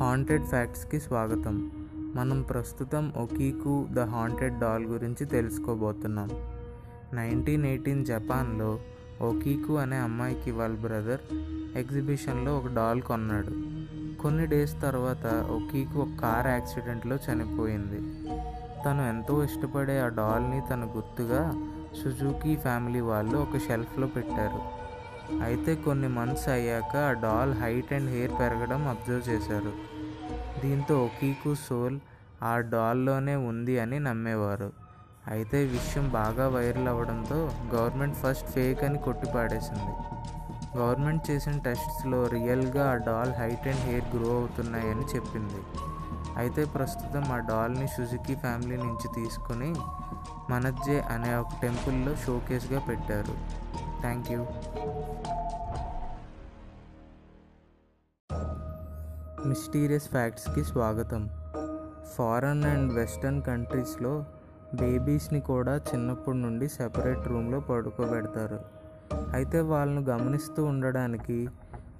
Haunted ఫ్యాక్ట్స్కి స్వాగతం. మనం ప్రస్తుతం ఒకీకు ద హాంటెడ్ డాల్ గురించి తెలుసుకోబోతున్నాం. నైన్టీన్ ఎయిటీన్ జపాన్లో ఒకీకు అనే అమ్మాయికి వాళ్ళ బ్రదర్ ఎగ్జిబిషన్లో ఒక డాల్ కొన్నాడు. కొన్ని డేస్ తర్వాత ఒకీకు ఒక కార్ యాక్సిడెంట్లో చనిపోయింది. తను ఎంతో ఇష్టపడే ఆ డాల్ని తన గుర్తుగా సుజుకి ఫ్యామిలీ వాళ్ళు ఒక షెల్ఫ్లో పెట్టారు. అయితే కొన్ని మంత్స్ అయ్యాక ఆ డాల్ హైట్ అండ్ హెయిర్ పెరగడం అబ్జర్వ్ చేశారు. దీంతో ఒకీకు సోల్ ఆ డాల్లోనే ఉంది అని నమ్మేవారు. అయితే విషయం బాగా వైరల్ అవ్వడంతో గవర్నమెంట్ ఫస్ట్ ఫేక్ అని కొట్టిపాడేసింది గవర్నమెంట్ చేసిన టెస్ట్స్లో రియల్గా ఆ doll height and hair grow అవుతున్నాయని చెప్పింది. అయితే ప్రస్తుతం ఆ డాల్ని సుజుకి ఫ్యామిలీ నుంచి తీసుకుని మనజ్జే అనే ఒక టెంపుల్లో షోకేస్గా పెట్టారు. థ్యాంక్ యూ మిస్టీరియస్ ఫ్యాక్ట్స్కి స్వాగతం. ఫారెన్ అండ్ వెస్టర్న్ కంట్రీస్లో బేబీస్ని కూడా చిన్నప్పటి నుండి సెపరేట్ రూమ్లో పడుకోబెడతారు. అయితే వాళ్ళను గమనిస్తూ ఉండడానికి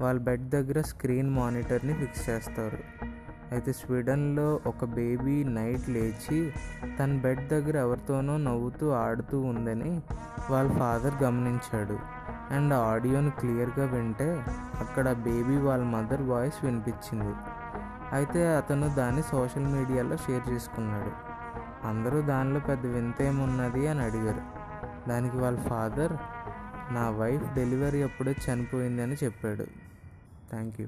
వాళ్ళ బెడ్ దగ్గర స్క్రీన్ మానిటర్ని ఫిక్స్ చేస్తారు. అయితే స్వీడన్లో ఒక బేబీ నైట్ లేచి తన బెడ్ దగ్గర ఎవరితోనో నవ్వుతూ ఆడుతూ ఉందని వాళ్ళ ఫాదర్ గమనించాడు. అండ్ ఆడియోను క్లియర్గా వింటే అక్కడ బేబీ వాళ్ళ మదర్ వాయిస్ వినిపించింది. అయితే అతను దాన్ని సోషల్ మీడియాలో షేర్ చేసుకున్నాడు. అందరూ దానిలో పెద్ద వింత ఏమున్నది అని అడిగారు. దానికి వాళ్ళ ఫాదర్ నా వైఫ్ డెలివరీ అప్పుడే చనిపోయింది అని చెప్పాడు. Thank you.